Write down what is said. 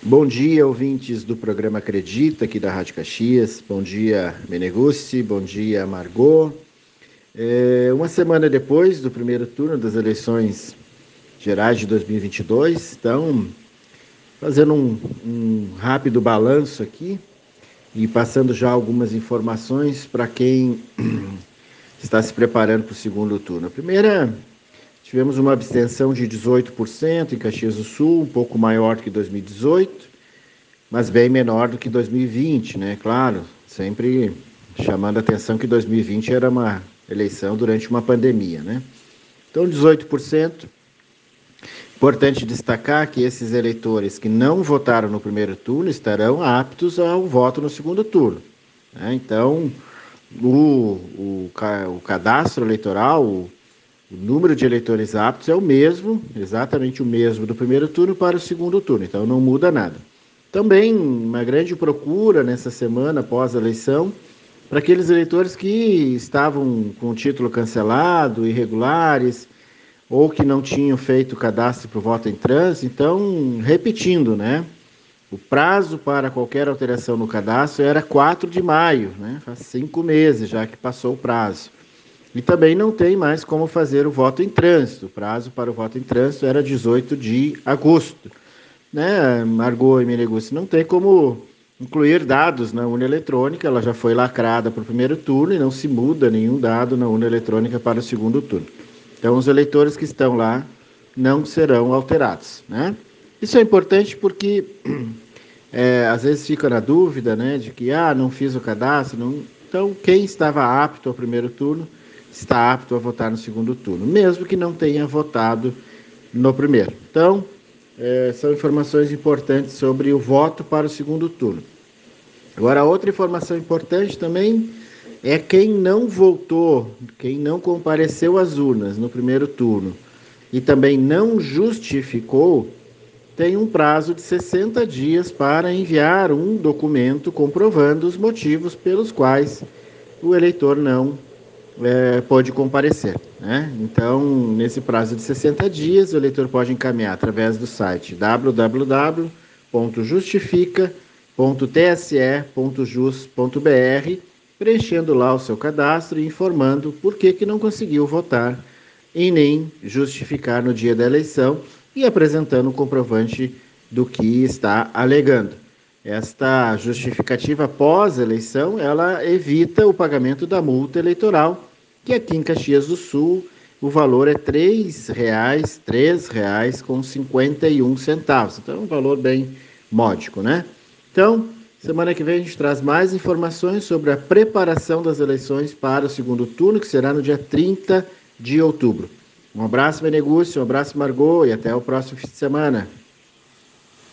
Bom dia, ouvintes do programa Acredita, aqui da Rádio Caxias. Bom dia, Meneguzzi. Bom dia, Margot. É, uma semana depois do primeiro turno das eleições gerais de 2022, então, fazendo um, um rápido balanço aqui e passando já algumas informações para quem está se preparando para o segundo turno. A primeira Tivemos uma abstenção de 18% em Caxias do Sul, um pouco maior do que 2018, mas bem menor do que 2020, né? Claro, sempre chamando a atenção que 2020 era uma eleição durante uma pandemia, né? Então, 18%. Importante destacar que esses eleitores que não votaram no primeiro turno estarão aptos ao voto no segundo turno. Né? Então, o, o, o cadastro eleitoral, o o número de eleitores aptos é o mesmo, exatamente o mesmo do primeiro turno para o segundo turno, então não muda nada. Também uma grande procura nessa semana após a eleição para aqueles eleitores que estavam com o título cancelado, irregulares, ou que não tinham feito cadastro para o voto em trânsito. Então, repetindo, né? O prazo para qualquer alteração no cadastro era 4 de maio, né? Faz cinco meses já que passou o prazo. E também não tem mais como fazer o voto em trânsito. O prazo para o voto em trânsito era 18 de agosto. Né, Margot e Meneguzzi, não tem como incluir dados na urna eletrônica, ela já foi lacrada para o primeiro turno e não se muda nenhum dado na urna eletrônica para o segundo turno. Então, os eleitores que estão lá não serão alterados. Né? Isso é importante porque é, às vezes fica na dúvida né, de que ah, não fiz o cadastro. Não... Então, quem estava apto ao primeiro turno está apto a votar no segundo turno, mesmo que não tenha votado no primeiro. Então, é, são informações importantes sobre o voto para o segundo turno. Agora, outra informação importante também é quem não votou, quem não compareceu às urnas no primeiro turno e também não justificou, tem um prazo de 60 dias para enviar um documento comprovando os motivos pelos quais o eleitor não é, pode comparecer. Né? Então, nesse prazo de 60 dias, o eleitor pode encaminhar através do site www.justifica.tse.jus.br, preenchendo lá o seu cadastro e informando por que, que não conseguiu votar e nem justificar no dia da eleição e apresentando o comprovante do que está alegando. Esta justificativa pós-eleição, ela evita o pagamento da multa eleitoral que aqui em Caxias do Sul o valor é R$ 3,00, R$ reais com 51 centavos. Então é um valor bem módico, né? Então, semana que vem a gente traz mais informações sobre a preparação das eleições para o segundo turno, que será no dia 30 de outubro. Um abraço, Benegúcio, um abraço, Margot, e até o próximo fim de semana.